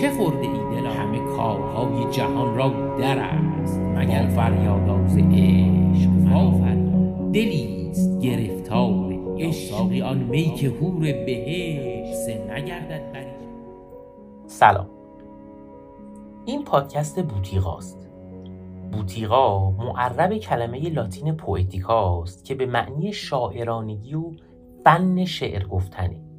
چه خورده ای دل همه کارهای جهان را در است مگر فریاد عشق وا دلیست گرفتار عشق. آن می که هور بهشت نگردد بری سلام. این پادکست بوتیقاست بوتیقا معرب کلمه لاتین پویتیکاست که به معنی شاعرانگی و فن شعر گفتنه.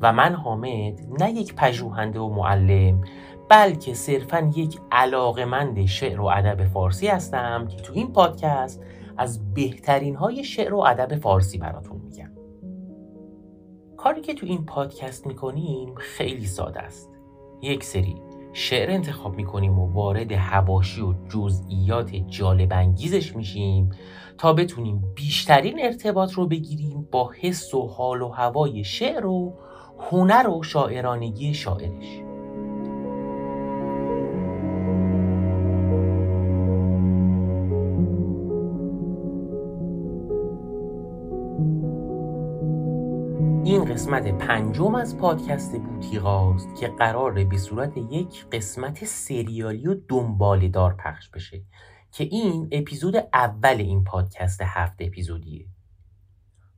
و من حامد نه یک پژوهنده و معلم بلکه صرفا یک علاقمند شعر و ادب فارسی هستم که تو این پادکست از بهترین های شعر و ادب فارسی براتون میگم. کاری که تو این پادکست می‌کنیم خیلی ساده است. یک سری شعر انتخاب می‌کنیم و وارد هواشی و جزئیات جالب انگیزش میشیم تا بتونیم بیشترین ارتباط رو بگیریم با حس و حال و هوای شعر و هنر و شاعرانگی شاعرش. این قسمت پنجم از پادکست بوتیقاست که قراره به صورت یک قسمت سریالی و دنبال دار پخش بشه که این اپیزود اول این پادکست هفت اپیزودیه.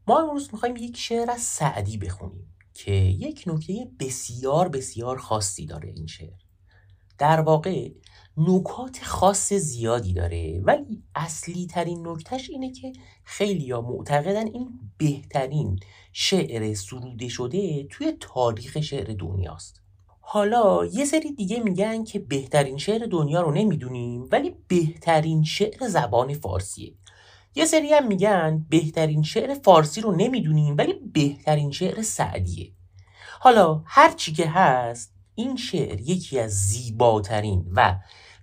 ما امروز می‌خوایم یک شعر از سعدی بخونیم. که یک نکته بسیار بسیار خاصی داره این شعر. در واقع نکات خاص زیادی داره ولی اصلی ترین نکتهش اینه که خیلی ها معتقدن این بهترین شعر سروده شده توی تاریخ شعر دنیاست. حالا یه سری دیگه میگن که بهترین شعر دنیا رو نمی‌دونیم ولی بهترین شعر زبان فارسیه. یه سری هم میگن بهترین شعر فارسی رو نمی‌دونیم ولی بهترین شعر سعدیه. حالا هر چی که هست این شعر یکی از زیباترین و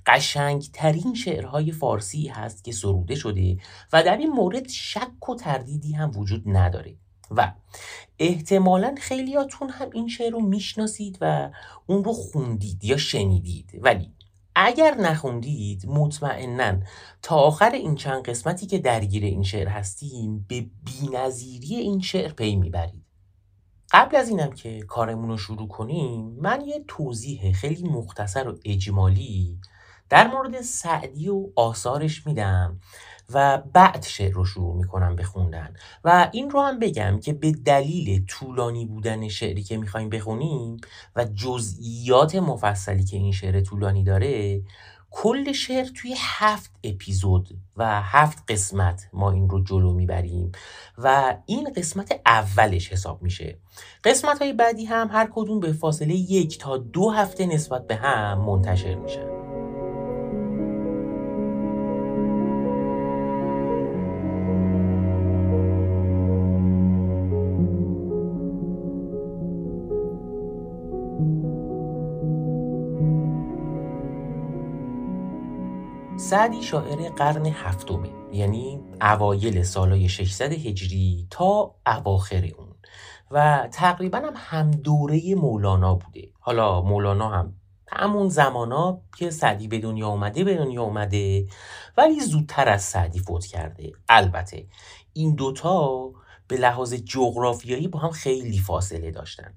قشنگترین شعرهای فارسی هست که سروده شده و در این مورد شک و تردیدی هم وجود نداره. و احتمالا خیلیاتون هم این شعر رو می‌شناسید و اون رو خوندید یا شنیدید. ولی اگر نخوندید مطمئنا تا آخر این چند قسمتی که درگیر این شعر هستیم به بینظیری این شعر پی می‌برید. قبل از اینم که کارمون رو شروع کنیم من یه توضیح خیلی مختصر و اجمالی در مورد سعدی و آثارش میدم. و بعد شعر رو شروع می‌کنم به خوندن. و این رو هم بگم که به دلیل طولانی بودن شعری که می‌خوایم بخونیم و جزئیات مفصلی که این شعر طولانی داره کل شعر توی هفت اپیزود و هفت قسمت ما این رو جلو می‌بریم و این قسمت اولش حساب میشه. قسمت های بعدی هم هر کدوم به فاصله یک تا دو هفته نسبت به هم منتشر میشن. سعدی شاعر قرن هفتمه یعنی اوایل سالهای 600 هجری تا اواخر اون. و تقریبا هم هم دوره مولانا بوده. حالا مولانا هم همون زمانا که سعدی به دنیا اومده به دنیا اومده ولی زودتر از سعدی فوت کرده. البته این دوتا به لحاظ جغرافیایی با هم خیلی فاصله داشتن.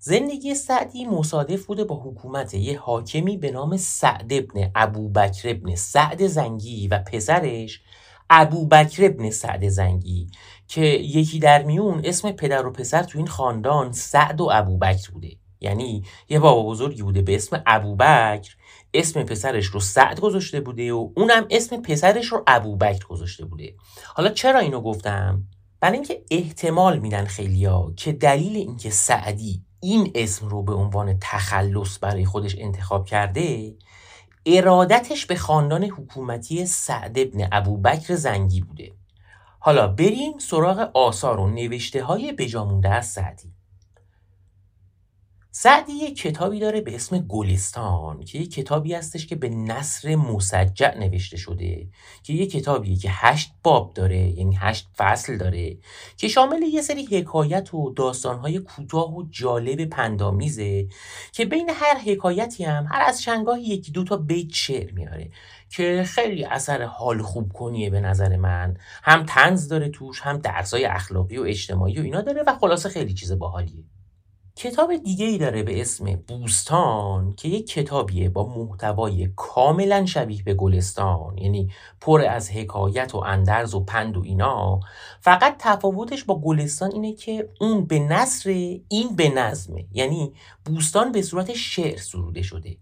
زندگی سعدی مصادف بوده با حکومت یه حاکمی به نام سعد ابن ابو بکر ابن سعد زنگی و پسرش ابو بکر ابن سعد زنگی که یکی در میون اسم پدر و پسر تو این خاندان سعد و ابو بکر بوده یعنی یه بابا بزرگی بوده به اسم ابو بکر اسم پسرش رو سعد گذاشته بوده و اونم اسم پسرش رو ابو بکر گذاشته بوده حالا چرا اینو گفتم؟ برای اینکه احتمال میدن خیلیا که دلیل اینکه سعدی این اسم رو به عنوان تخلص برای خودش انتخاب کرده ارادتش به خاندان حکومتی سعد ابن ابوبکر زنگی بوده. حالا بریم سراغ آثار و نوشته های بجامونده از سعدی. سعدی یک کتابی داره به اسم گلستان که یک کتابی هستش که به نصر مسجع نوشته شده که یک کتابیه که هشت باب داره یعنی هشت فصل داره که شامل یه سری حکایت و داستانهای کوتاه و جالب پندامیزه که بین هر حکایتی هم هر از شنگاهی یکی دو تا بیت شعر میاره که خیلی اثر حال خوب کنیه به نظر من. هم تنز داره توش هم درسای اخلاقی و اجتماعی و اینا داره و خلاصه خیلی چیز باحالیه. کتاب دیگه ای داره به اسم بوستان که یک کتابیه با محتوای کاملا شبیه به گلستان یعنی پر از حکایت و اندرز و پند و اینا. فقط تفاوتش با گلستان اینه که اون به نصر این به نظمه. یعنی بوستان به صورت شعر سروده شده.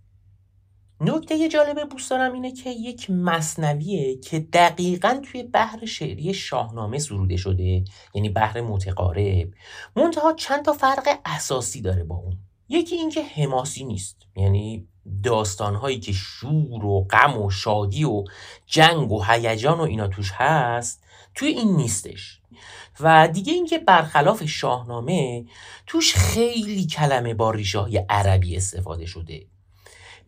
نکته جالب بوستانم اینه که یک مصنویه که دقیقا توی بحر شعری شاهنامه سروده شده یعنی بحر متقارب منتها چند تا فرق اساسی داره با اون. یکی اینکه حماسی نیست یعنی داستانهایی که شور و غم و شادی و جنگ و هیجان و اینا توش هست توی این نیستش. و دیگه اینکه برخلاف شاهنامه توش خیلی کلمه با ریشه عربی استفاده شده.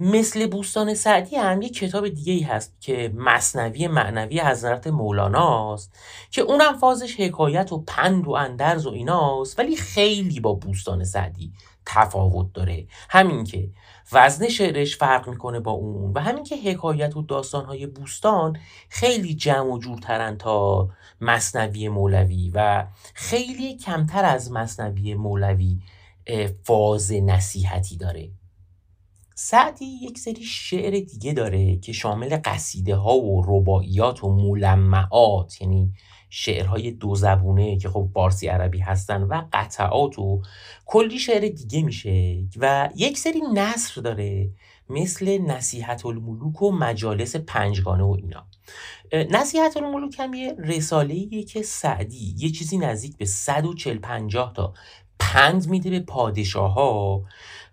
مثل بوستان سعدی هم یه کتاب دیگه ای هست که مصنوی معنوی حضرت مولاناست که اونم فازش حکایت و پند و اندرز و ایناست ولی خیلی با بوستان سعدی تفاوت داره. همین که وزن شعرش فرق می‌کنه با اون و همین که حکایت و داستانهای بوستان خیلی جمع و جورترن تا مصنوی مولوی و خیلی کمتر از مصنوی مولوی فاز نصیحتی داره. سعدی یک سری شعر دیگه داره که شامل قصیده ها و رباعیات و ملمعات یعنی شعرهای دو زبونه که خب فارسی عربی هستن و قطعات و کلی شعر دیگه میشه و یک سری نصر داره مثل نصیحت الملوک و مجالس پنجگانه و اینا. نصیحت الملوک هم یه رساله که سعدی یه چیزی نزدیک به 140 50 تا پند میده به پادشاه ها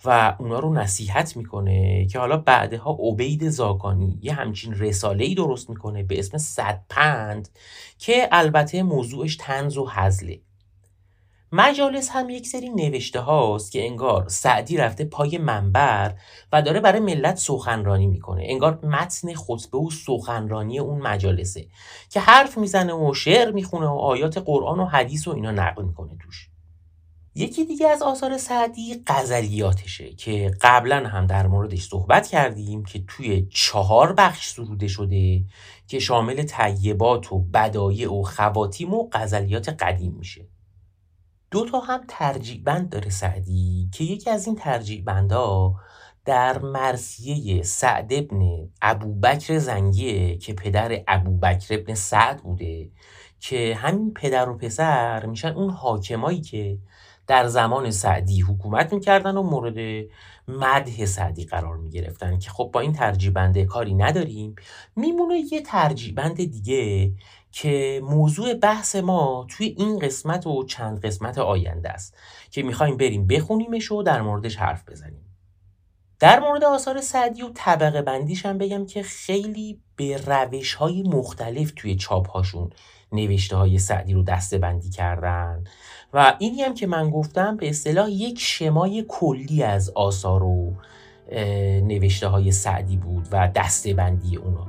و اونا رو نصیحت می‌کنه که حالا بعدها عبید زاکانی یه همچین رساله ای درست می‌کنه به اسم صد پند که البته موضوعش تنز و حزله مجالس هم یک سری نوشته هاست که انگار سعدی رفته پای منبر و داره برای ملت سخنرانی می‌کنه. انگار متن خطبه و سخنرانی اون مجالسه که حرف می‌زنه و شعر می‌خونه و آیات قرآن و حدیث و اینا نقل می‌کنه توش. یکی دیگه از آثار سعدی غزلیاتشه که قبلا هم در موردش صحبت کردیم که توی چهار بخش سروده شده که شامل طیبات و بدایع و خواتیم و غزلیات قدیم میشه. دو تا هم ترجیع بند داره سعدی که یکی از این ترجیع در مرسیه سعد ابن ابوبکر زنگیه که پدر ابوبکر ابن سعد بوده که همین پدر و پسر میشن اون حاکمایی که در زمان سعدی حکومت می‌کردن و مورد مده سعدی قرار می‌گرفتن که خب با این ترجیبنده کاری نداریم. میمونه یه ترجیبند دیگه که موضوع بحث ما توی این قسمت و چند قسمت آینده است که می‌خوایم بریم بخونیمش و در موردش حرف بزنیم. در مورد آثار سعدی و طبقه بندیش هم بگم که خیلی به روش های مختلف توی چاپ هاشون نوشته های سعدی رو دسته بندی کردن. و اینی هم که من گفتم به اصطلاح یک شمای کلی از آثار و نوشته های سعدی بود و دسته بندی اونا.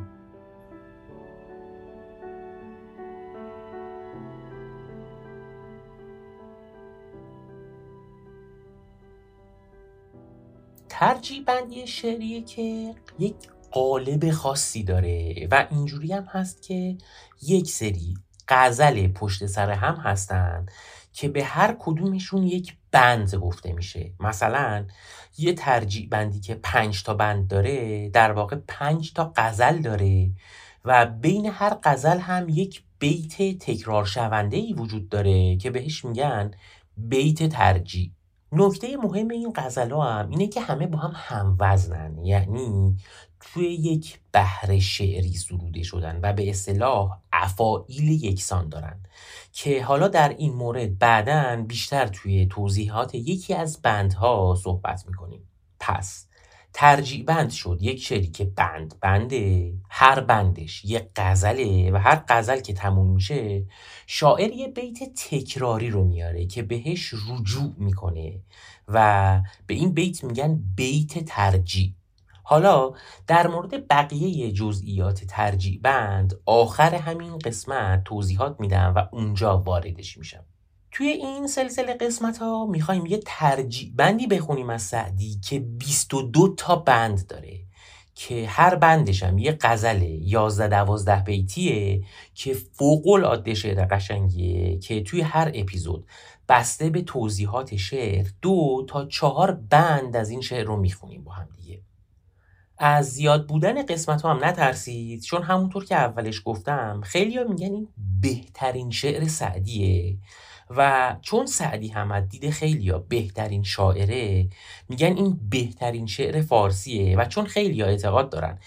ترجیح بندی شعریه که یک قالب خاصی داره و اینجوری هم هست که یک سری غزل پشت سر هم هستن. که به هر کدومشون یک بند گفته میشه. مثلا یه ترجیع بندی که پنج تا بند داره در واقع پنج تا غزل داره و بین هر غزل هم یک بیت تکرار شونده ای وجود داره که بهش میگن بیت ترجیع نکته مهم این غزل هم اینه که همه با هم هم وزنن یعنی توی یک بحر شعری سروده شدن و به اصطلاح افائیل یکسان دارن که حالا در این مورد بعدا بیشتر توی توضیحات یکی از بندها صحبت می‌کنیم. پس ترجیع بند شد یک شعری که بند بنده هر بندش یک غزله و هر غزل که تموم میشه شاعر یه بیت تکراری رو میاره که بهش رجوع می‌کنه و به این بیت میگن بیت ترجیع حالا در مورد بقیه جزئیات ترجیع بند آخر همین قسمت توضیحات میدم و اونجا واردش میشم. توی این سلسله قسمت ها می‌خوایم یه ترجیع بندی بخونیم از سعدی که 22 تا بند داره که هر بندشم یه غزل 11 12 بیتیه که فوق العاده شعر قشنگیه که توی هر اپیزود بسته به توضیحات شعر دو تا چهار بند از این شعر رو می‌خونیم با هم دیگه. از زیاد بودن قسمت ها هم نترسید؟ چون همونطور که اولش گفتم خیلی ها میگن این بهترین شعر سعدیه. و چون سعدی هم دید خیلی ها بهترین شاعره میگن این بهترین شعر فارسیه و چون خیلی ها اعتقاد دارن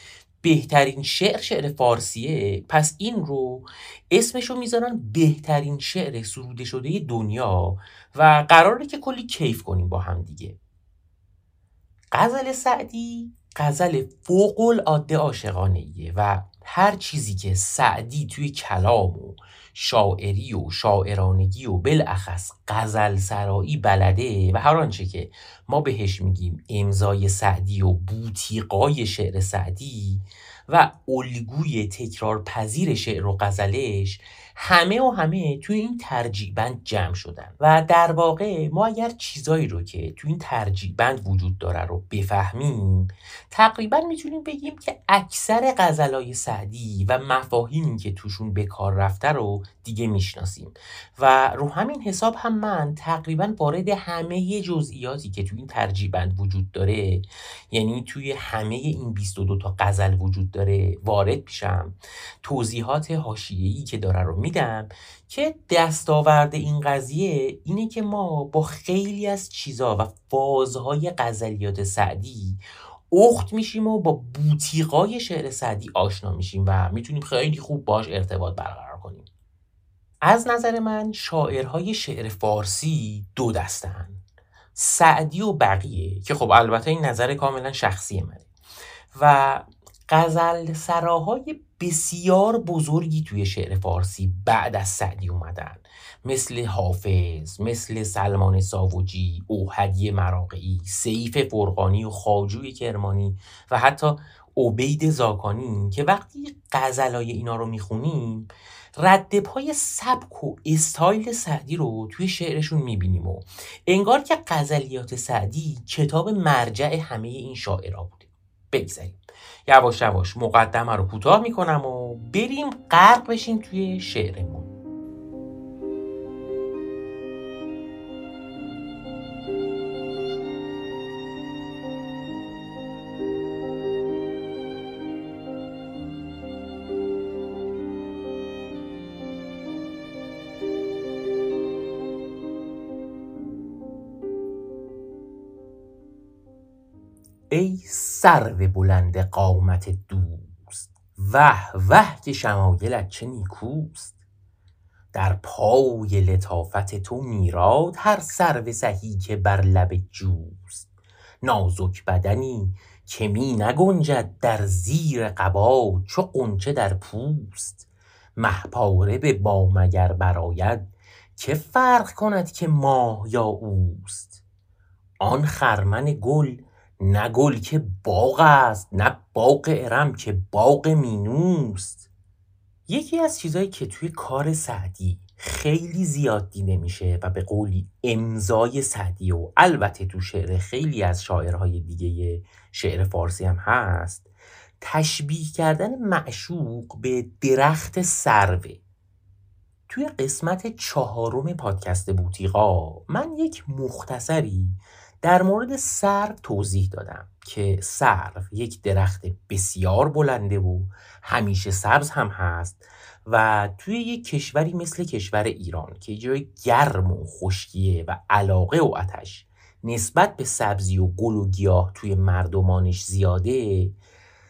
بهترین شعر شعر فارسیه پس این رو اسمشو می‌ذارن بهترین شعر سروده شده دنیا و قراره که کلی کیف کنیم با هم دیگه. غزل سعدی غزل فوق العاده عاشقانه و هر چیزی که سعدی توی کلام و شاعری و شاعرانگی و بالاخص غزل سرایی بلده و هر آنچه که ما بهش میگیم امضای سعدی و بوتیقای شعر سعدی و الگوی تکرار پذیر شعر و غزلش همه و همه توی این ترجیبند جمع شدن. و در واقع ما اگر چیزایی رو که توی این ترجیبند وجود داره رو بفهمیم تقریبا می‌تونیم بگیم که اکثر غزلای سعدی و مفاهیمی که توشون به کار رفته رو دیگه می‌شناسیم. و رو همین حساب هم من تقریبا وارد همه جزئیاتی که توی این ترجیبند وجود داره یعنی توی همه این 22 تا غزل وجود داره وارد میشم. توضیحات حاشیه‌ای که داره رو میدم که دستاورد این قضیه اینه که ما با خیلی از چیزا و فازهای غزلیات سعدی اخت میشیم و با بوتیقای شعر سعدی آشنا میشیم و می‌تونیم خیلی خوب باش ارتباط برقرار از نظر من شاعرهای شعر فارسی دو دستن سعدی و بقیه که خب البته این نظر کاملا شخصی منه. و غزل سراهای بسیار بزرگی توی شعر فارسی بعد از سعدی اومدن. مثل حافظ مثل سلمان ساوجی اوهدی مراقعی سیف فرقانی و خاجوی کرمانی و حتی عبید زاکانی که وقتی غزلای اینا رو می‌خونیم رد سبک و استایل سعدی رو توی شعرشون می‌بینیم و انگار که غزلیات سعدی کتاب مرجع همه این شاعرها بوده. بگذاریم. یواش یواش مقدمه رو کوتاه می‌کنم و بریم غرق بشیم توی شعرمون. ای سرو بلند قامت دوست وه وه که شمایلت چه نیکوست. در پای لطافت تو میراد هر سرو سهی که بر لب جوست. نازک بدنی که می نگنجد در زیر قبا چو غنچه در پوست. مه به بام اگر برآید که فرق کند که ماه یا اوست. آن خرمن گل نه گل که باغ است نه باغ ارم که باغ مینوست. یکی از چیزهایی که توی کار سعدی خیلی زیاد دیده میشه و به قولی امضای سعدی و البته تو شعر خیلی از شاعرهای دیگه شعر فارسی هم هست تشبیه کردن معشوق به درخت سروه توی قسمت چهارم پادکست بوتیقا من یک مختصری در مورد سرو توضیح دادم که سرو یک درخت بسیار بلنده و همیشه سبز هم هست و توی یک کشوری مثل کشور ایران که جای گرم و خشکیه و علاقه و آتش نسبت به سبزی و گل و گیاه توی مردمانش زیاده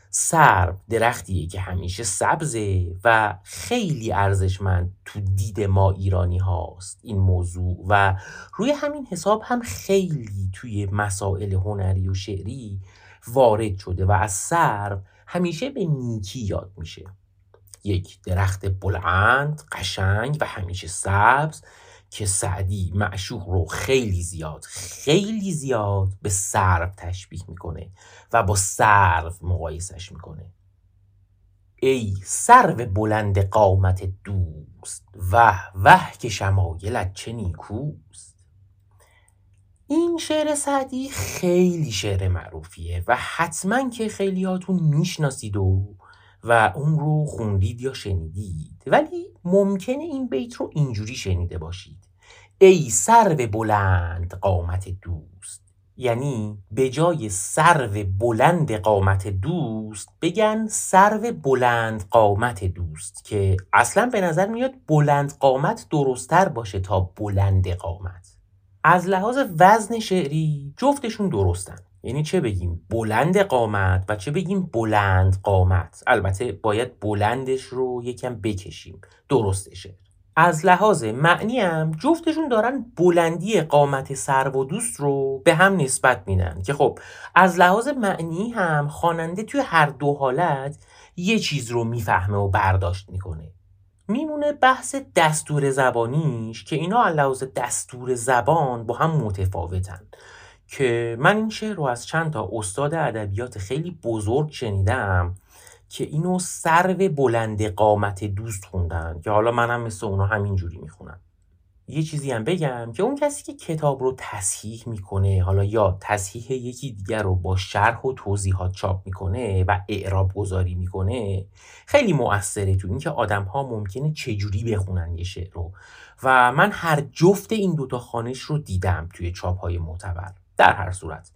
سرو درختیه که همیشه سبزه و خیلی ارزشمند تو دید ما ایرانی هاست. این موضوع و روی همین حساب هم خیلی توی مسائل هنری و شعری وارد شده و از سرو همیشه به نیکی یاد میشه. یک درخت بلند قشنگ و همیشه سبز که سعدی معشوق رو خیلی زیاد خیلی زیاد به سرو تشبیه می‌کنه و با سرو مقایسش می‌کنه. ای سرو بلند قامت دوست وه وه که شمایلت چه نیکوست. این شعر سعدی خیلی شعر معروفیه و حتما که خیلیاتون می‌شناسید و و اون رو خوندید یا شنیدید. ولی ممکنه این بیت رو اینجوری شنیده باشید. ای سرو بلند قامت دوست. یعنی به جای سرو بلند قامت دوست بگن سرو بلند قامت دوست که اصلا به نظر میاد بلند قامت درستتر باشه تا بلند قامت. از لحاظ وزن شعری جفتشون درستن. یعنی چه بگیم بلند قامت و چه بگیم بلند قامت؟ البته باید بلندش رو یکم بکشیم. درستشه. از لحاظ معنی هم جفتشون دارن بلندی قامت سر و دوست رو به هم نسبت میدن که خب از لحاظ معنی هم خواننده توی هر دو حالت یه چیز رو می‌فهمه و برداشت می‌کنه. میمونه بحث دستور زبانیش که اینا از لحاظ دستور زبان با هم متفاوتن. که من این شعر رو از چند تا استاد ادبیات خیلی بزرگ شنیدم که اینو سرو بلند قامت دوست خوندن که حالا منم مثل اونا همینجوری می‌خونم. یه چیزی هم بگم که اون کسی که کتاب رو تصحیح می‌کنه حالا یا تصحیح یکی دیگر رو با شرح و توضیحات چاپ می‌کنه و اعراب گذاری می‌کنه خیلی مؤثره تو اینکه آدم ها ممکنه چجوری بخونن یه شعر رو. و من هر جفت این دوتا خانش رو دیدم توی چاپ های معتبر. در هر صورت.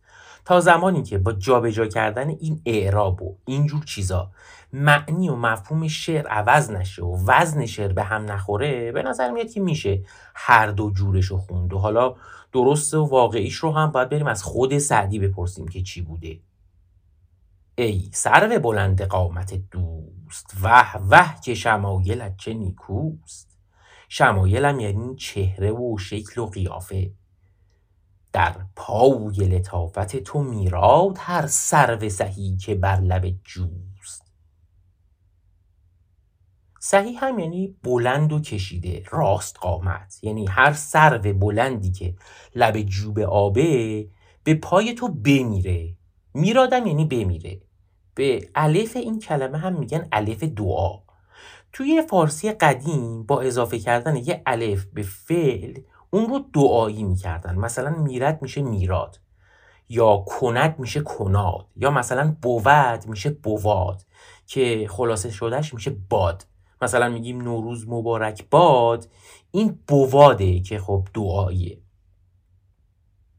تا زمانی که با جابجا کردن این اعراب و اینجور چیزا معنی و مفهوم شعر عوض نشه و وزن شعر به هم نخوره به نظر میاد که میشه هر دو جورش رو خوند و حالا درست و واقعیش رو هم باید بریم از خود سعدی بپرسیم که چی بوده. ای سرو بلند قامت دوست وح وح که شمایلت چه نیکوست. شمایلم یعنی چهره و شکل و قیافه. در پاوی لطافت تو میراد هر سرو سهی که بر لب جوست. سهی هم یعنی بلند و کشیده راست قامت. یعنی هر سرو بلندی که لب جوب آبه به پای تو بمیره. میرادم یعنی بمیره. به الف این کلمه هم میگن الف دعا. توی فارسی قدیم با اضافه کردن یه الف به فعل اون رو دعایی می‌کردن. مثلا میرد میشه میراد یا کند میشه کناد یا مثلا بود میشه بواد که خلاصه شدهش میشه باد. مثلا میگیم نوروز مبارک باد این بواده که خب دعاییه.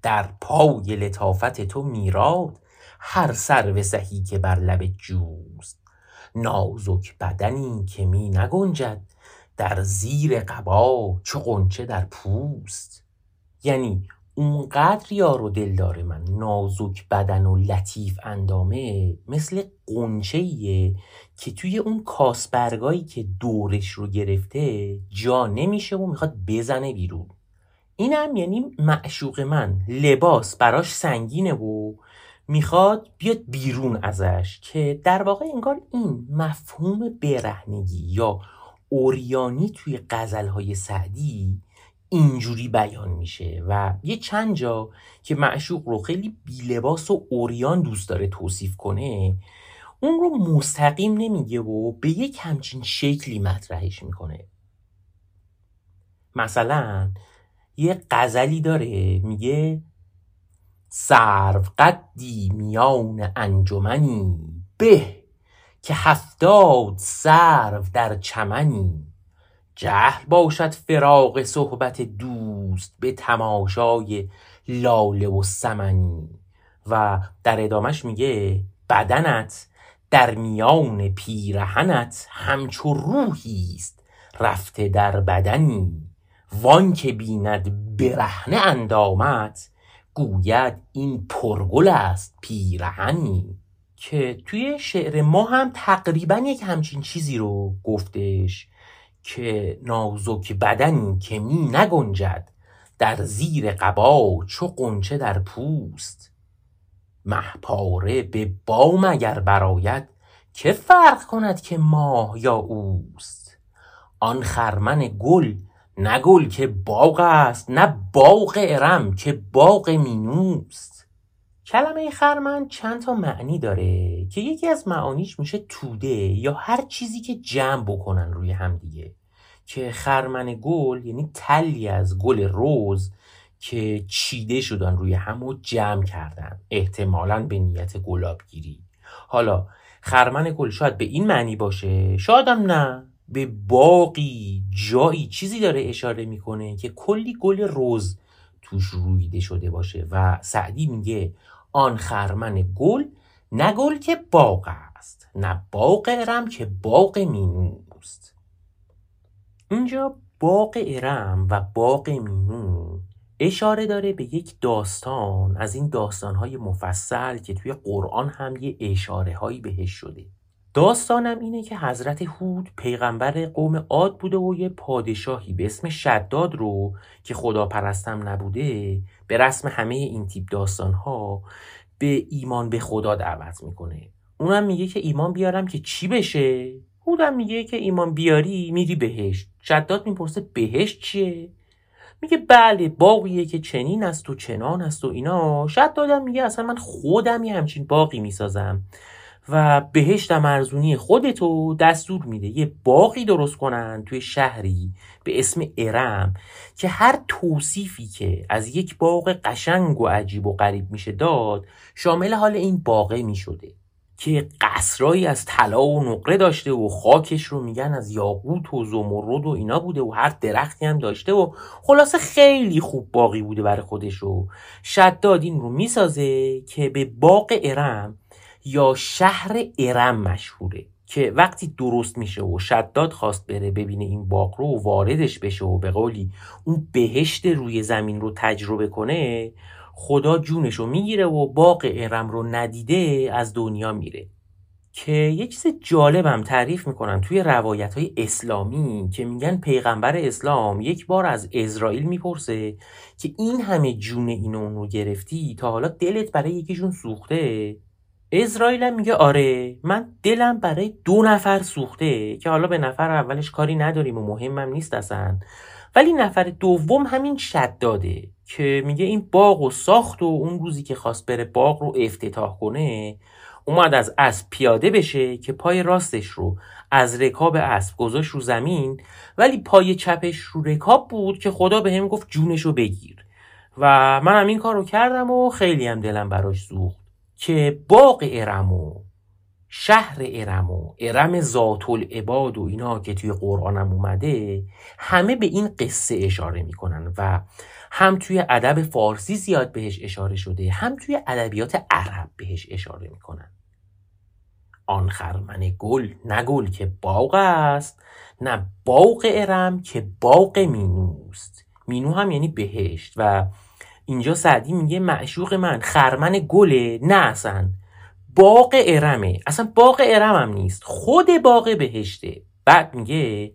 در پای لطافت تو میراد هر سر سهی که بر لب جوست. نازک بدنی که می نگنجد در زیر قبا چو قنچه در پوست. یعنی اونقدر یار و دلدار من نازک بدن و لطیف اندامه مثل قنچه که توی اون کاسبرگایی که دورش رو گرفته جا نمیشه و می‌خواد بزنه بیرون. اینم یعنی معشوق من لباس براش سنگینه و می‌خواد بیاد بیرون ازش که در واقع انگار این مفهوم برهنگی یا اوریانی توی های سعدی اینجوری بیان میشه و یه چند جا که معشوق رو خیلی بیلباس و اوریان دوست داره توصیف کنه اون رو مستقیم نمیگه و به یک همچین شکلی مطرحش می‌کنه. مثلا یه غزلی داره میگه سرو قدی میان انجمنی به که هفتاد سرو در چمنی. جهل باشد فراق صحبت دوست به تماشای لاله و سمنی. و در ادامش میگه بدنت در میان پیرهنت همچو روحی است رفته در بدنی. وان که بیند برهنه اندامت گوید این پرگل است پیرهنی. که توی شعر ما هم تقریبا یک همچین چیزی رو گفتش که نازک بدنی که می نگنجد در زیر قبا چو قنچه در پوست. محپاره به بام اگر براید که فرق کند که ماه یا اوست؟ آن خرمن گل نه گل که باغ است نه باغ ارم که باغ مینوست. کلمه خرمن چند تا معنی داره که یکی از معانیش میشه توده یا هر چیزی که جمع بکنن روی هم دیگه. که خرمن گل یعنی تلی از گل روز که چیده شدن روی هم و جمع کردن احتمالا به نیت گلابگیری. حالا خرمن گل شاید به این معنی باشه شایدم نه. به باقی جایی چیزی داره اشاره می‌کنه که کلی گل روز توش رویده شده باشه و سعدی میگه آن خرمن گل نه گل که باغ است نه باغ ارم که باغ مینوست. اینجا باغ ارم و باغ مینو اشاره داره به یک داستان از این داستانهای مفصل که توی قرآن هم یه اشاره هایی بهش شده. داستانم اینه که حضرت هود پیغمبر قوم عاد بوده و یه پادشاهی به اسم شداد رو که خدا پرستم نبوده به رسم همه این تیپ داستان ها به ایمان به خدا دعوت می‌کنه. اونم میگه که ایمان بیارم که چی بشه؟ هودم میگه که ایمان بیاری میری بهشت. شداد می‌پرسه بهشت چیه؟ میگه بله باقیه که چنین است و چنان است و اینا. شدادم میگه اصلا من خودم یه همچین باقی می‌سازم. و بهشتم ارزونی خودتو دستور میده یه باقی درست کنن توی شهری به اسم ارم که هر توصیفی که از یک باغ قشنگ و عجیب و غریب میشه داد شامل حال این باغه می‌شده که قصرایی از طلا و نقره داشته و خاکش رو میگن از یاقوت و زمرد و اینا بوده و هر درختی هم داشته و خلاصه خیلی خوب باقی بوده برای خودش رو شداد این رو می‌سازه که به باغ ارم یا شهر ارم مشهوره که وقتی درست میشه و شداد خواست بره ببینه این باغ رو و واردش بشه و به قولی اون بهشت روی زمین رو تجربه کنه خدا جونش رو می‌گیره و باغ ارم رو ندیده از دنیا میره. که یه چیز جالبم تعریف می‌کنن توی روایت های اسلامی که میگن پیغمبر اسلام یک بار از اسرائیل می‌پرسه که این همه جون اینو اون رو گرفتی تا حالا دلت برای یکیشون سوخته؟ اسرائیل هم میگه آره من دلم برای دو نفر سوخته که حالا به نفر اولش کاری نداریم و مهمم نیست اصلا. ولی نفر دوم همین شداده که میگه این باغ و ساخت و اون روزی که خواست بره باغ رو افتتاح کنه اومد از اسب پیاده بشه که پای راستش رو از رکاب اسب گذاشت رو زمین. ولی پای چپش رو رکاب بود که خدا به هم گفت جونش رو بگیر. و منم این کار رو کردم و خیلی هم دلم براش سوخت. که باغ ارم و شهر ارم و ارم ذات العباد و اینا که توی قرآنم اومده همه به این قصه اشاره می‌کنن و هم توی ادب فارسی زیاد بهش اشاره شده هم توی ادبیات عرب بهش اشاره می‌کنن. آن خرمن گل نه گل که باغ است نه باغ ارم که باغ مینوست. مینو هم یعنی بهشت و اینجا سعدی میگه معشوق من خرمن گله نه اصلا. باغ ارمه. اصلا باغ ارم هم نیست. خود باغ بهشته. بعد میگه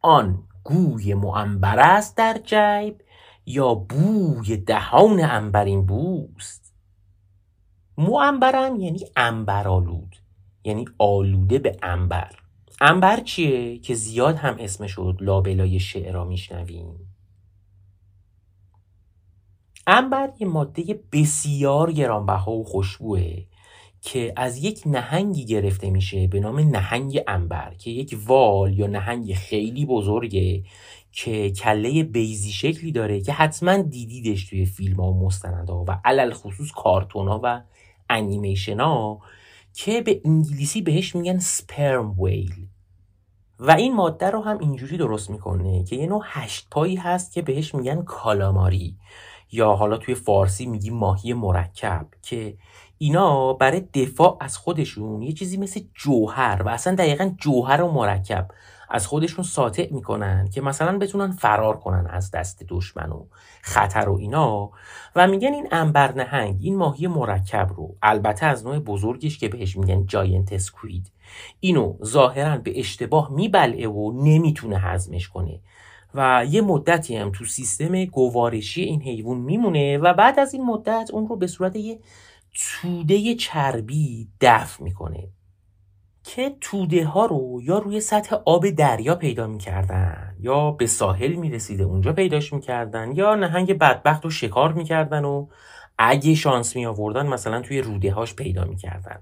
آن گوی معنبر است در جیب یا بوی دهان انبرین بوست. معنبرم یعنی انبرآلود یعنی آلوده به انبر انبر چیه که زیاد هم اسمش شد لابلای شعرها میشنویم؟ انبر یه ماده بسیار گرانبها و خوشبوه که از یک نهنگی گرفته میشه به نام نهنگ انبر که یک وال یا نهنگ خیلی بزرگه که کله بیزی شکلی داره که حتما دیدیدش توی فیلم ها و ها و علل خصوص کارتون ها و انیمیشن ها که به انگلیسی بهش میگن سپرم ویل. و این ماده رو هم اینجوری درست می‌کنه که یه نوع هشت پایی هست که بهش میگن کالاماری. یا حالا توی فارسی میگی ماهی مرکب که اینا برای دفاع از خودشون یه چیزی مثل جوهر و اصلا دقیقا جوهر و مرکب از خودشون ساطع می‌کنن که مثلا بتونن فرار کنن از دست دشمن و خطر و اینا. و میگن این انبر نهنگ این ماهی مرکب رو البته از نوع بزرگش که بهش میگن جاینت اسکوید اینو ظاهرا به اشتباه میبلعه و نمی‌تونه هضمش کنه. و یه مدتی هم تو سیستم گوارشی این حیوان میمونه و بعد از این مدت اون رو به صورت یه توده چربی دفع می‌کنه که توده ها رو یا روی سطح آب دریا پیدا می‌کردن یا به ساحل می‌رسیده اونجا پیداش می‌کردن یا نهنگ بدبخت رو شکار می‌کردن و اگه شانس می آوردن مثلا توی روده هاش پیدا می‌کردن.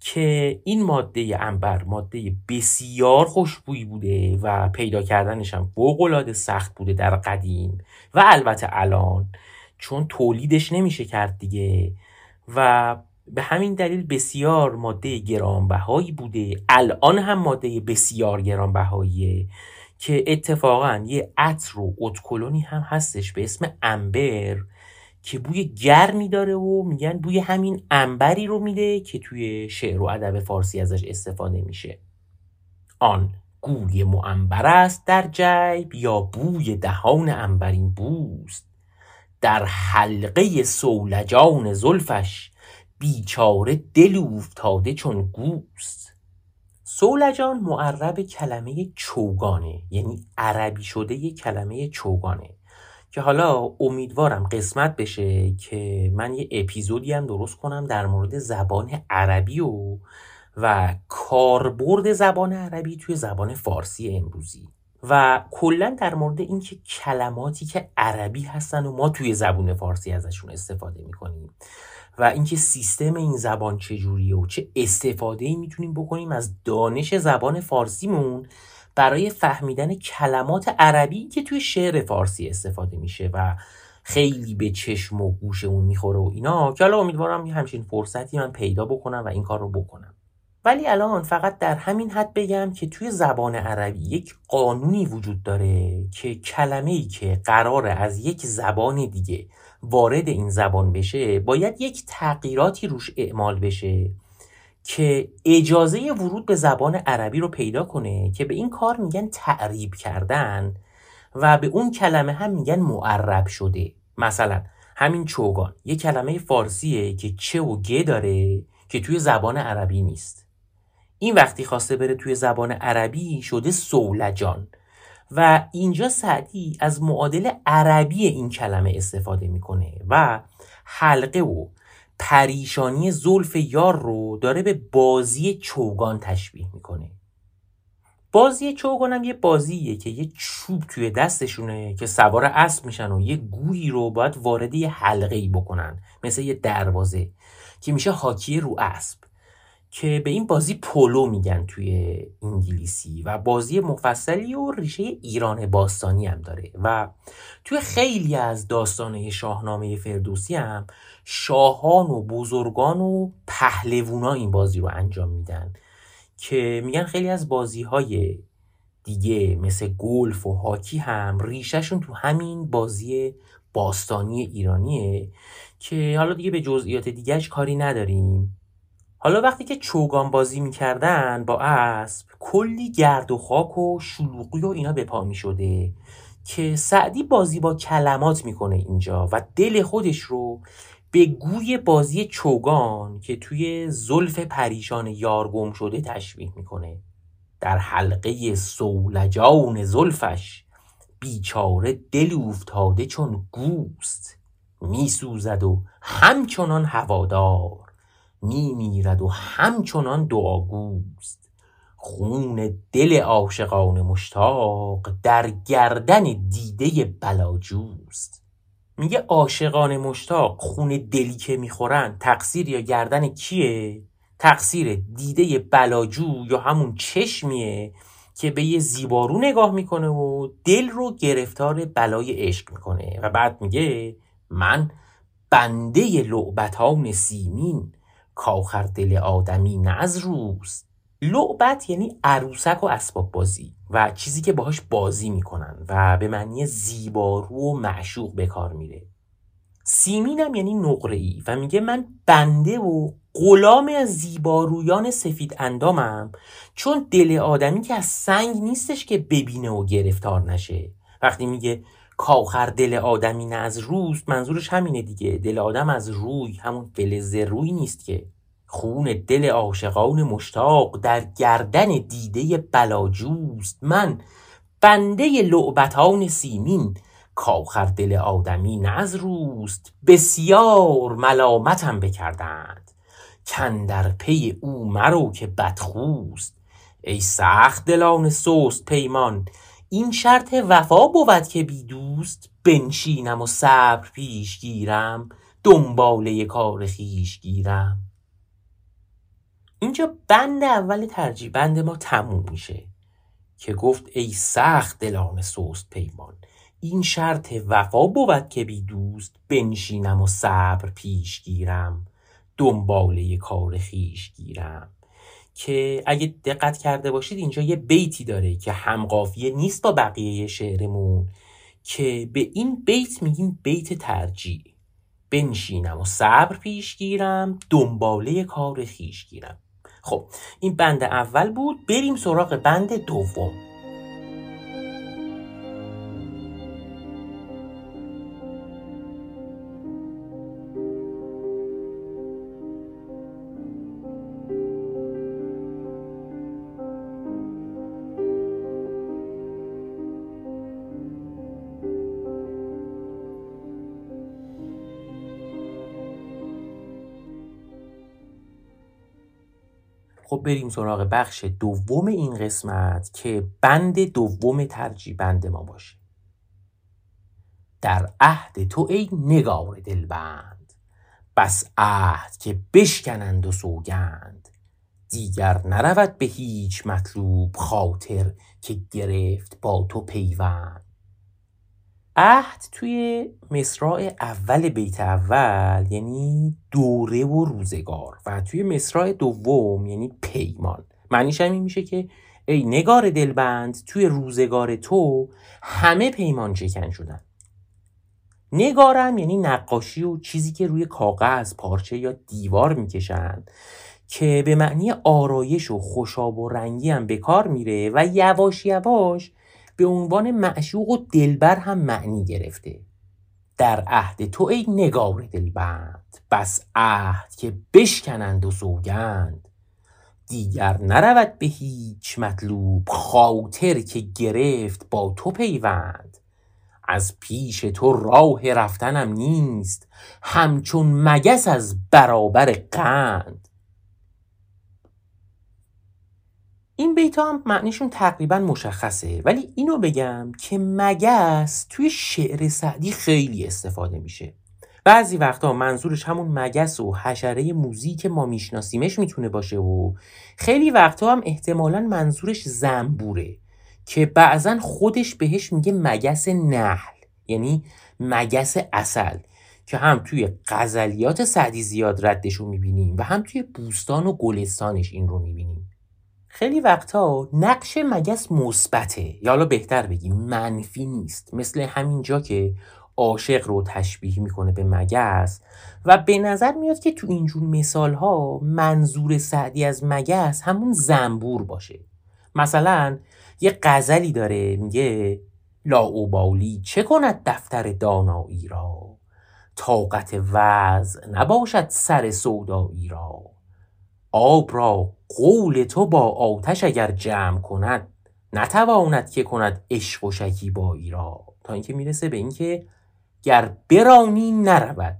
که این ماده انبر ماده بسیار خوشبویی بوده و پیدا کردنش هم فوقالعاده سخت بوده در قدیم و البته الان چون تولیدش نمیشه کرد دیگه و به همین دلیل بسیار ماده گرانبهایی بوده. الان هم ماده بسیار گرانبهاییه که اتفاقا یه عطر و اتکلونی هم هستش به اسم انبر. که بوی گرمی داره و میگن بوی همین انبری رو میده که توی شعر و ادب فارسی ازش استفاده میشه. آن گوی معنبر است در جیب یا بوی دهان انبرین بوست. در حلقه سولجان زلفش بیچاره دل افتاده چون گوست. سولجان معرب کلمه چوگانه یعنی عربی شده یه کلمه چوگانه. که حالا امیدوارم قسمت بشه که من یه اپیزودی هم درست کنم در مورد زبان عربی و و کاربرد زبان عربی توی زبان فارسی امروزی. و کلا در مورد اینکه کلماتی که عربی هستن و ما توی زبان فارسی ازشون استفاده می‌کنیم و اینکه سیستم این زبان چجوریه و چه استفاده ای می‌تونیم بکنیم از دانش زبان فارسیمون برای فهمیدن کلمات عربی که توی شعر فارسی استفاده میشه و خیلی به چشم و گوش اون می‌خوره و اینا که حالا امیدوارم یه همچین فرصتی من پیدا بکنم و این کار رو بکنم. ولی الان فقط در همین حد بگم که توی زبان عربی یک قانونی وجود داره که کلمه ای که قراره از یک زبان دیگه وارد این زبان بشه باید یک تغییراتی روش اعمال بشه. که اجازه ورود به زبان عربی رو پیدا کنه که به این کار میگن تعریب کردن و به اون کلمه هم میگن معرب شده. مثلا همین چوگان یه کلمه فارسیه که چه و گه داره که توی زبان عربی نیست. این وقتی خواسته بره توی زبان عربی شده سولجان و اینجا سعدی از معادل عربی این کلمه استفاده می‌کنه و حلقه و پریشانی زلف یار رو داره به بازی چوگان تشبیه می‌کنه. بازی چوگان هم یه بازیه که یه چوب توی دستشونه که سوار اسب میشن و یه گویی رو باید وارد یه حلقه ای بکنن. مثل یه دروازه که میشه حاکی رو اسب. که به این بازی پولو میگن توی انگلیسی و بازی مفصلی و ریشه ایران باستانی هم داره. و توی خیلی از داستانه شاهنامه فردوسی هم شاهان و بزرگان و پهلوونا این بازی رو انجام میدن که میگن خیلی از بازی های دیگه مثل گلف و هاکی هم ریشهشون تو همین بازی باستانی ایرانیه که حالا دیگه به جزئیات دیگهش کاری نداریم. حالا وقتی که چوگان بازی می‌کردن با اسب کلی گرد و خاک و شلوغی و اینا به پا می‌شده. که سعدی بازی با کلمات می‌کنه اینجا و دل خودش رو به گوی بازی چوگان که توی زلف پریشان یارگم شده تشبیه می‌کنه. در حلقه سولجان زلفش بیچاره دل افتاده چون گوست. میسوزد و همچنان هوادار. میمیرد و همچنان دعاگوست. خون دل عاشقان مشتاق در گردن دیده بلاجوست. میگه عاشقان مشتاق خون دلی که می‌خورن تقصیر یا گردن کیه؟ تقصیر دیده بلاجو یا همون چشمیه که به یه زیبارو نگاه می‌کنه و دل رو گرفتار بلای عشق می‌کنه. و بعد میگه من بنده لعبتان سیمین کاخر دل آدمی نه از روست. لعبت یعنی عروسک و اسباب بازی و چیزی که باهاش بازی می‌کنن و به معنی زیبارو و معشوق به کار میره. سیمینم یعنی نقره ای و میگه من بنده و غلام زیبارویان سفید اندامم چون دل آدمی که از سنگ نیستش که ببینه و گرفتار نشه. وقتی میگه کاخر دل آدمی نه از روست منظورش همینه دیگه. دل آدم از روی همون فلز روی نیست که. خون دل عاشقان مشتاق در گردن دیده بلاجوست من. بنده لعبتان سیمین کاخر دل آدمی نه از روست. بسیار ملامتم بکردند. کندر پی او مرو که بدخوست. ای سخت دلان سست پیمان این شرط وفا بود که بی دوست. بنشینم و صبر پیش گیرم دنباله کار خیش گیرم. اینجا بند اول ترجیح بند ما تموم میشه. که گفت ای سخت دلان سوست پیمان این شرط وفا بود که بی دوست بنشینم و صبر پیش گیرم دنباله کار خیش گیرم. که اگه دقت کرده باشید اینجا یه بیتی داره که همقافیه نیست با بقیه شعرمون که به این بیت میگیم بیت ترجیح. بنشینم و صبر پیش گیرم دنباله کار خیش گیرم. خب این بند اول بود. بریم سراغ بند دوم. بریم سراغ بخش دوم این قسمت که بند دوم ترجیح بند ما باشه. در عهد تو ای نگار دلبند. بس عهد که بشکنند و سوگند. دیگر نرود به هیچ مطلوب خاطر که گرفت با تو پیوند. عهد توی مصراع اول بیت اول یعنی دوره و روزگار. و توی مصراع دوم یعنی پیمان. معنیش همین میشه که ای نگار دلبند توی روزگار تو همه پیمان چکن شدن. نگارم یعنی نقاشی و چیزی که روی کاغذ پارچه یا دیوار می‌کشن که به معنی آرایش و خوشاب و رنگی هم به کار میره و یواش یواش به عنوان معشوق و دلبر هم معنی گرفته. در عهد تو ای نگار دلبند بس عهد که بشکنند و سوگند. دیگر نرود به هیچ مطلوب خاطر که گرفت با تو پیوند. از پیش تو راه رفتنم نیست همچون مگس از برابر قند. این بیت هم معنیشون تقریبا مشخصه ولی اینو بگم که مگس توی شعر سعدی خیلی استفاده میشه. بعضی وقتا منظورش همون مگس و حشره موزی که ما میشناسیمش می‌تونه باشه و خیلی وقتا هم احتمالا منظورش زنبوره که بعضا خودش بهش میگه مگس نحل یعنی مگس اصل که هم توی غزلیات سعدی زیاد ردش رو می‌بینیم و هم توی بوستان و گلستانش این رو می‌بینیم. خیلی وقتا نقش مگس مثبته. یا حالا بهتر بگیم منفی نیست. مثل همین جا که عاشق رو تشبیه می‌کنه به مگس و به نظر میاد که تو اینجور مثال ها منظور سعدی از مگس همون زنبور باشه. مثلا یه غزلی داره میگه لاوبالی چه کند دفتر دانایی را؟ طاقت وضع نباشد سر سودایی را. آب را قول تو با آتش اگر جمع کند نتواند که کند عشق و شکیبایی را. تا اینکه می‌رسه به اینکه گر برانی نرود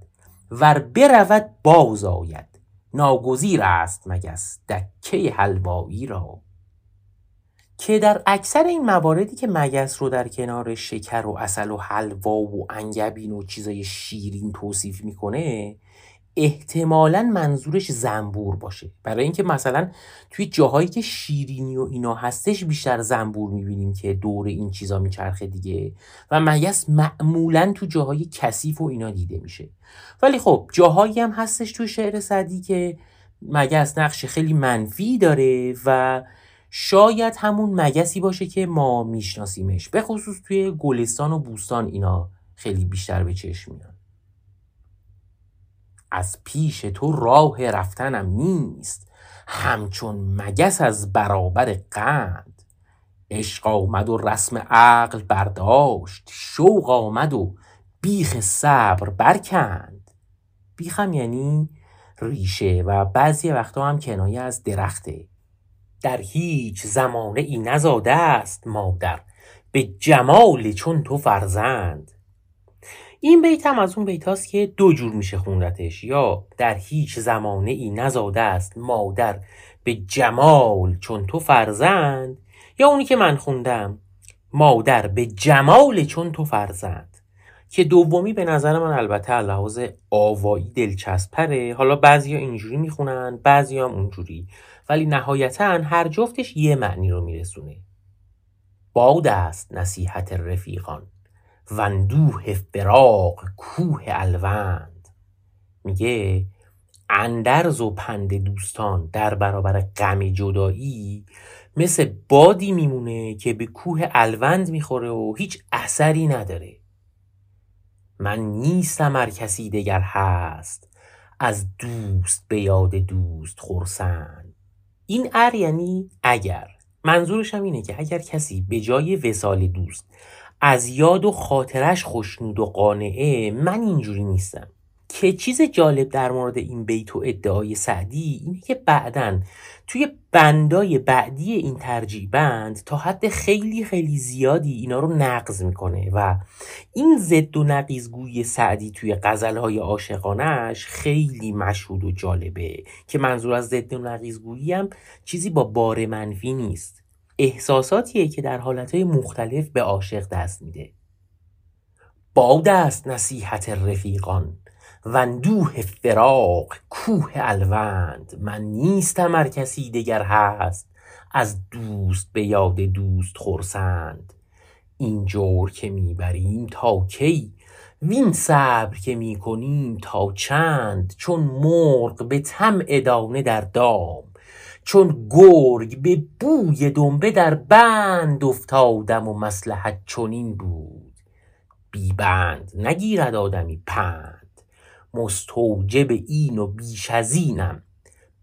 ور برود باز آید. ناگزیر است مگس دکه حلوایی را. که در اکثر این مواردی که مگس رو در کنار شکر و اصل و حلوا و انگبین و چیزای شیرین توصیف می‌کنه احتمالا منظورش زنبور باشه. برای اینکه مثلا توی جاهایی که شیرینی و اینا هستش بیشتر زنبور می‌بینیم که دور این چیزا میچرخه دیگه. و مگس معمولا تو جاهای کثیف و اینا دیده میشه. ولی خب جاهایی هم هستش توی شعر صدی که مگس نقش خیلی منفی داره و شاید همون مگسی باشه که ما میشناسیمش. به خصوص توی گلستان و بوستان اینا خیلی بیشتر به چشم میاد. از پیش تو راه رفتنم نیست. همچون مگس از برابر قند. عشق آمد و رسم عقل برداشت. شوق آمد و بیخ صبر برکند. بیخم یعنی ریشه و بعضی وقتا هم کنایه از درخته. در هیچ زمانه ای نزاده است مادر. به جمال چون تو فرزند. این بیت هم از اون بیت که دو جور میشه خوندتش. یا در هیچ زمانه ای نزاده است مادر به جمال چون تو فرزند یا اونی که من خوندم مادر به جمال چون تو فرزند. که دومی به نظر من البته لحاظ آوایی دلچسبتره حالا بعضی ها اینجوری می‌خونن بعضی هم اونجوری. ولی نهایتا هر جفتش یه معنی رو میرسونه. باد است نصیحت رفیقان. وندوه فراق کوه الوند. میگه اندرز و پند دوستان در برابر غم جدایی مثل بادی میمونه که به کوه الوند می‌خوره و هیچ اثری نداره. من نیستم هر کسی دگر هست از دوست به یاد دوست خورسند این ار یعنی اگر. منظورش هم اینه که اگر کسی به جای وسال دوست از یاد و خاطرش خوشنود و قانعه من اینجوری نیستم. که چیز جالب در مورد این بیت و ادعای سعدی اینه که بعدا توی بندای بعدی این ترجیح بند تا حد خیلی خیلی زیادی اینا رو نقض می‌کنه و این ضد و نقیزگوی سعدی توی غزلهای عاشقانش خیلی مشهود و جالبه که منظور از ضد و نقیزگویی هم چیزی با بار منفی نیست. احساساتیه که در حالتهای مختلف به عاشق دست میده. باد است نصیحت رفیقان وندوه فراق کوه الوند. من نیستم هر کسی دگر هست از دوست به یاد دوست خورسند. این جور که می‌بریم تا کی؟ وین صبر که می‌کنیم تا چند؟ چون مرغ به تم ادانه در دام. چون گرگ به بوی دنبه در بند افتادم و مسلحت چنین بود. بی بند نگیرد آدمی پند. مستوجب این و بیش از اینم.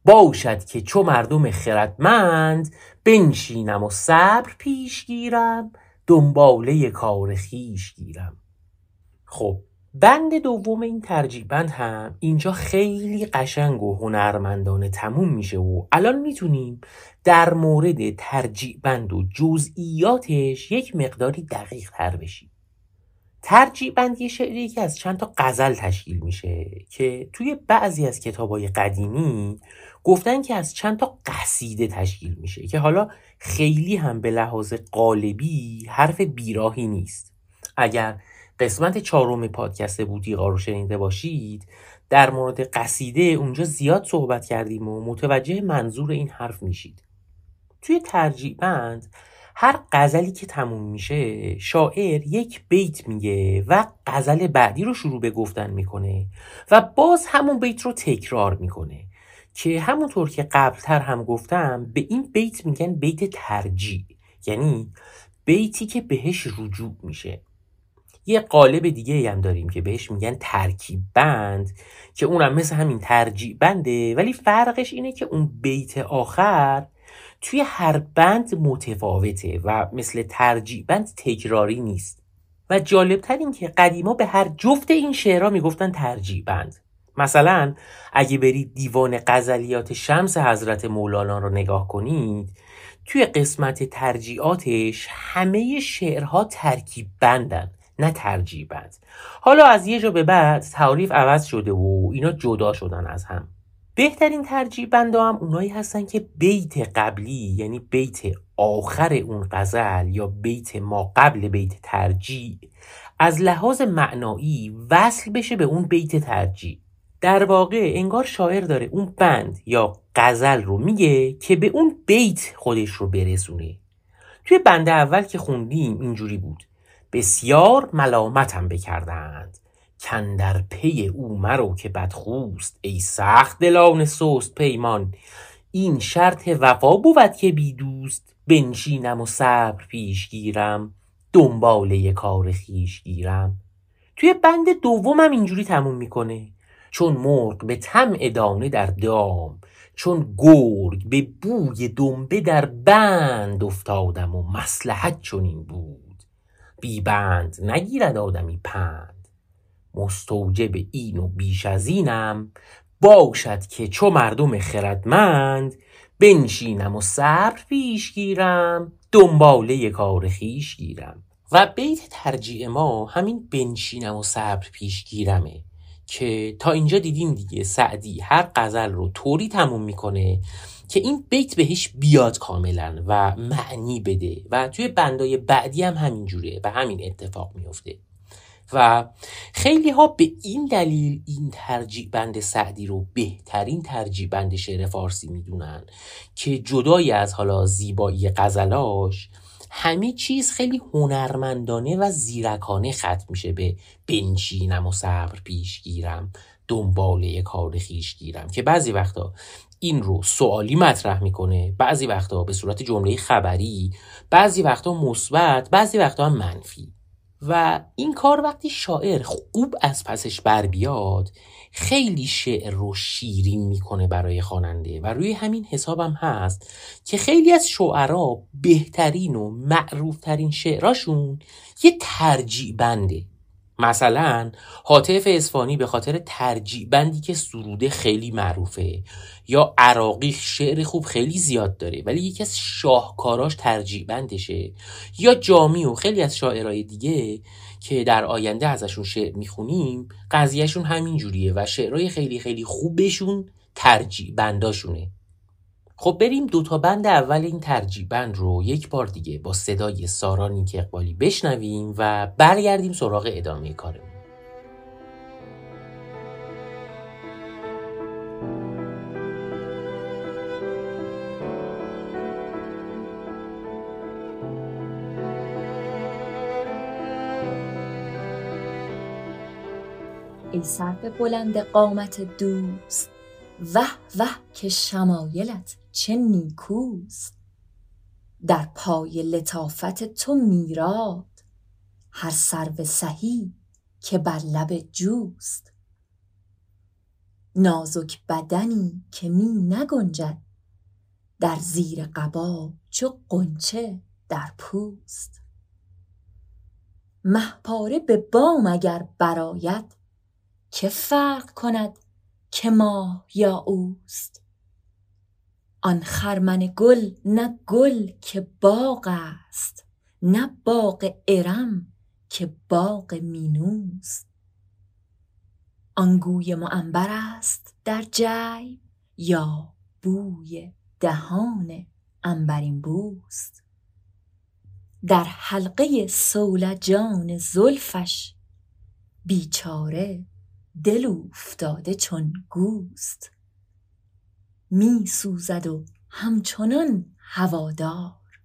باشد که چو مردم خردمند بنشینم و صبر پیش گیرم دنباله کار خیش گیرم. خب بند دوم این ترجیح بند هم اینجا خیلی قشنگ و هنرمندانه تموم میشه و الان می‌تونیم در مورد ترجیح بند و جزئیاتش یک مقداری دقیق تر بشیم. ترجیح بند یه شعری که از چند تا غزل تشکیل میشه که توی بعضی از کتابای قدیمی گفتن که از چند تا قصیده تشکیل میشه که حالا خیلی هم به لحاظ قالبی حرف بیراهی نیست. اگر قسمت چهارم پادکست بوتیقا رو شنیده باشید. در مورد قصیده اونجا زیاد صحبت کردیم و متوجه منظور این حرف میشید. توی ترجیح بند هر غزلی که تموم میشه شاعر یک بیت میگه و غزل بعدی رو شروع به گفتن می‌کنه و باز همون بیت رو تکرار می‌کنه که همونطور که قبلتر هم گفتم به این بیت میگن بیت ترجیع یعنی بیتی که بهش رجوع میشه. یه قالب دیگه هم داریم که بهش میگن ترکیب بند که اونم مثل همین ترجیع بنده. ولی فرقش اینه که اون بیت آخر توی هر بند متفاوته و مثل ترجیع بند تکراری نیست. و جالبتر این که قدیما به هر جفت این شعرها می‌گفتن ترجیع بند. مثلا اگه برید دیوان غزلیات شمس حضرت مولانا رو نگاه کنید توی قسمت ترجیعاتش همه شعرها ترکیب بندن. نه ترجیح بند حالا از یه جا به بعد تعریف عوض شده و اینا جدا شدن از هم. بهترین ترجیح بند هم اونایی هستن که بیت قبلی یعنی بیت آخر اون غزل یا بیت ما قبل بیت ترجیح از لحاظ معنایی وصل بشه به اون بیت ترجیح در واقع انگار شاعر داره اون بند یا غزل رو میگه که به اون بیت خودش رو برسونه. توی بند اول که خوندیم اینجوری بود. بسیار ملامتم بکردند. کندر پی او مرو که بدخوست. ای سخت دلان سست پیمان. این شرط وفا بود که بی دوست. بنشینم و صبر پیش گیرم. دنباله کار خیش گیرم. توی بند دومم اینجوری تموم می‌کنه. چون مرغ به تم ادانه در دام. چون گرگ به بوی دنبه در بند افتادم و مسلحت چنین بود. بیبند نگیرد آدمی پند. مستوجب این و بیش از اینم باشد که چو مردم خردمند بنشینم و صبر پیش گیرم دنباله کار خیش گیرم. و بیت ترجیع ما همین بنشینم و صبر پیش گیرمه که تا اینجا دیدیم دیگه سعدی هر غزل رو طوری تموم می‌کنه که این بیت بهش بیاد کاملا و معنی بده. و توی بندای بعدی هم همینجوره و همین اتفاق میفته. و خیلی ها به این دلیل این ترجیع بند سعدی رو بهترین ترجیع بند شعر فارسی می‌دونن که جدای از حالا زیبایی غزلاش همه چیز خیلی هنرمندانه و زیرکانه ختم میشه به بنشینم و صبر پیش گیرم دنباله کار خیش گیرم. که بعضی وقتا این رو سوالی مطرح می‌کنه. بعضی وقتا به صورت جمله خبری بعضی وقتا مثبت بعضی وقتا هم منفی. و این کار وقتی شاعر خوب از پسش بر بیاد خیلی شعر رو شیرین می‌کنه برای خواننده. و روی همین حسابم هست که خیلی از شعرا بهترین و معروفترین شعراشون یه ترجیع بنده مثلا حاطف اسفانی به خاطر ترجیع بندی که سروده خیلی معروفه. یا عراقی شعر خوب خیلی زیاد داره ولی یکی از شاهکاراش ترجیع بندشه یا جامی و خیلی از شاعرای دیگه که در آینده ازشون شعر می‌خونیم قضیهشون همین جوریه و شعرهای خیلی خیلی خوبشون ترجیع بنداشونه خب بریم دوتا بند اول این ترجیح بند رو یک بار دیگه با صدای سارانی که اقبالی بشنویم و برگردیم سراغ ادامه کارمون. ای سرو بلند قامت دوست. وه وه که شمایلت چه نیکوست. در پای لطافت تو میراد. هر سرو سهی که بر لب جوست. نازک بدنی که می نگنجد. در زیر قبا چو قنچه در پوست. مهپاره به بام اگر براید که فرق کند که ماه یا اوست؟ آن خرمن گل نه گل که باغ است نه باغ ارم که باغ مینوست. آن گوی معنبر است در جای یا بوی دهان عنبرین بوست؟ در حلقه صولجان زلفش بیچاره دل اوفتاده چون گوست. می سوزد و همچنان هوادار.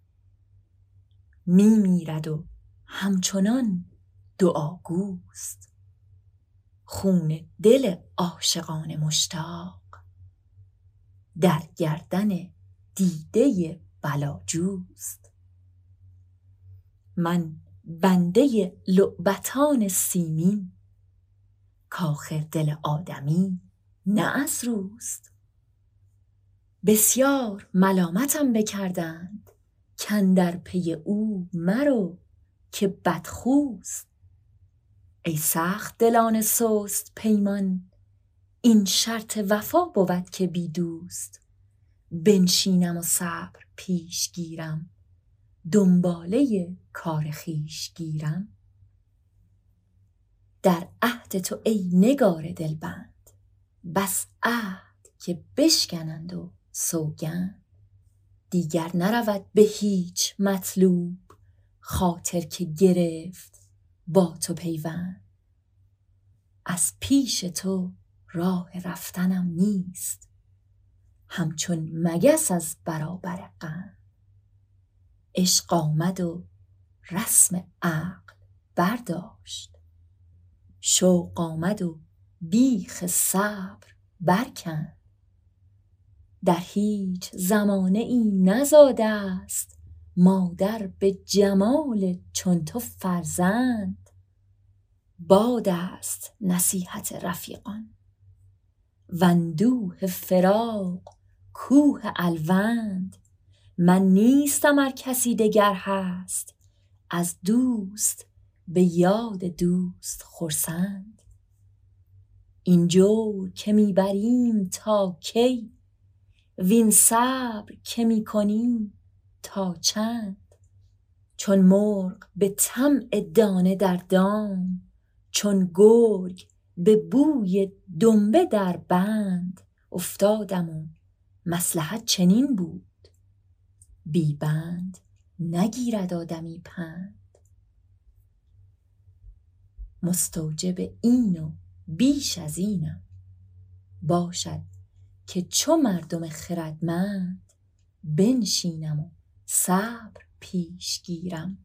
می میرد و همچنان دعاگوست خون دل عاشقان مشتاق. در گردن دیده بلاجوست من بنده لعبتان سیمین. کاخر دل آدمی نه از روست. بسیار ملامتم بکردند در پی او مرو که بدخوست. ای سخت دلان سست پیمان این شرط وفا بود که بی دوست. بنشینم و صبر پیش گیرم دنباله کار خویش گیرم. در عهد تو ای نگار دلبند. بس عهد که بشکنند و سوگند. دیگر نرود به هیچ مطلوب خاطر که گرفت با تو پیوند. از پیش تو راه رفتنم نیست همچون مگس از برابر قند. عشق آمد و رسم عقل برداشت. شوق آمد و بیخ صبر برکند در هیچ زمانه ای نزاده است مادر به جمال چون تو فرزند. باد است نصیحت رفیقان. وندوه فراق کوه الوند. من نیستم ار کسی دگر هست. از دوست به یاد دوست خرسند این جور که می‌بریم تا کی؟ وین صبر که می‌کنیم تا چند؟ چون مرغ به طمع دانه در دام چون گرگ به بوی دنبه در بند. افتادم و مصلحت چنین بود. بی بند نگیرد آدمی پند. مستوجب این و بیش از اینم باشد که چو مردم خردمند بنشینم و صبر پیش گیرم.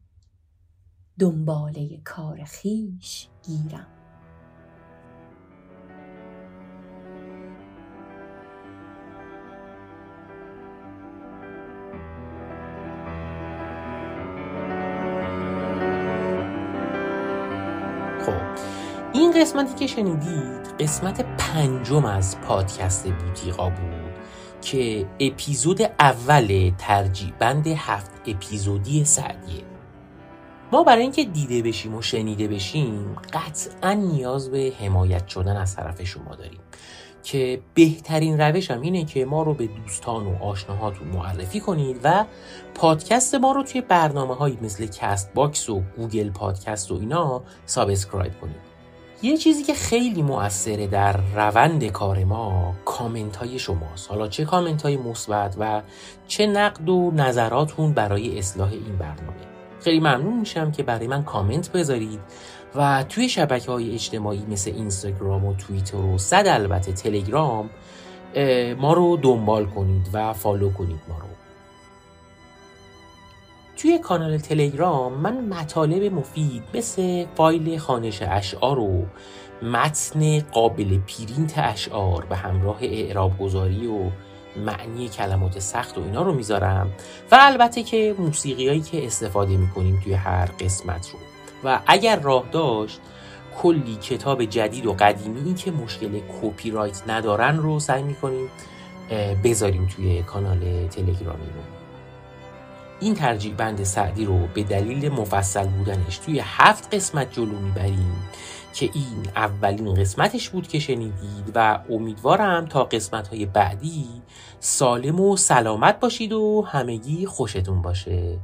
دنباله کار خویش گیرم. قسمتی که شنیدید قسمت پنجم از پادکست بوتیقا بود که اپیزود اول ترجیح بند هفت اپیزودی سعدیه. ما برای اینکه دیده بشیم و شنیده بشیم قطعا نیاز به حمایت شدن از طرف شما داریم. که بهترین روش هم اینه که ما رو به دوستان و آشناهاتون معرفی کنید و پادکست ما رو توی برنامه هایی مثل کست باکس و گوگل پادکست و اینا subscribe کنید. یه چیزی که خیلی مؤثره در روند کار ما کامنت های شماست. حالا چه کامنت های مثبت و چه نقد و نظراتون برای اصلاح این برنامه. خیلی ممنون میشم که برای من کامنت بذارید و توی شبکه های اجتماعی مثل اینستاگرام و توییتر و صد البته تلگرام ما رو دنبال کنید و follow کنید ما رو. توی کانال تلگرام من مطالب مفید مثل فایل خوانش اشعار و متن قابل پرینت اشعار به همراه اعراب گذاری و معنی کلمات سخت و اینا رو می‌ذارم و البته که موسیقی هایی که استفاده می‌کنیم توی هر قسمت رو. و اگر راه داشت کلی کتاب جدید و قدیمی که مشکل کپی رایت ندارن رو سعی می‌کنیم بذاریم توی کانال تلگرامی رو این ترجیح بند سعدی رو به دلیل مفصل بودنش توی هفت قسمت جلو می‌بریم که این اولین قسمتش بود که شنیدید و امیدوارم تا قسمت بعدی سالم و سلامت باشید و همگی خوشتون باشه.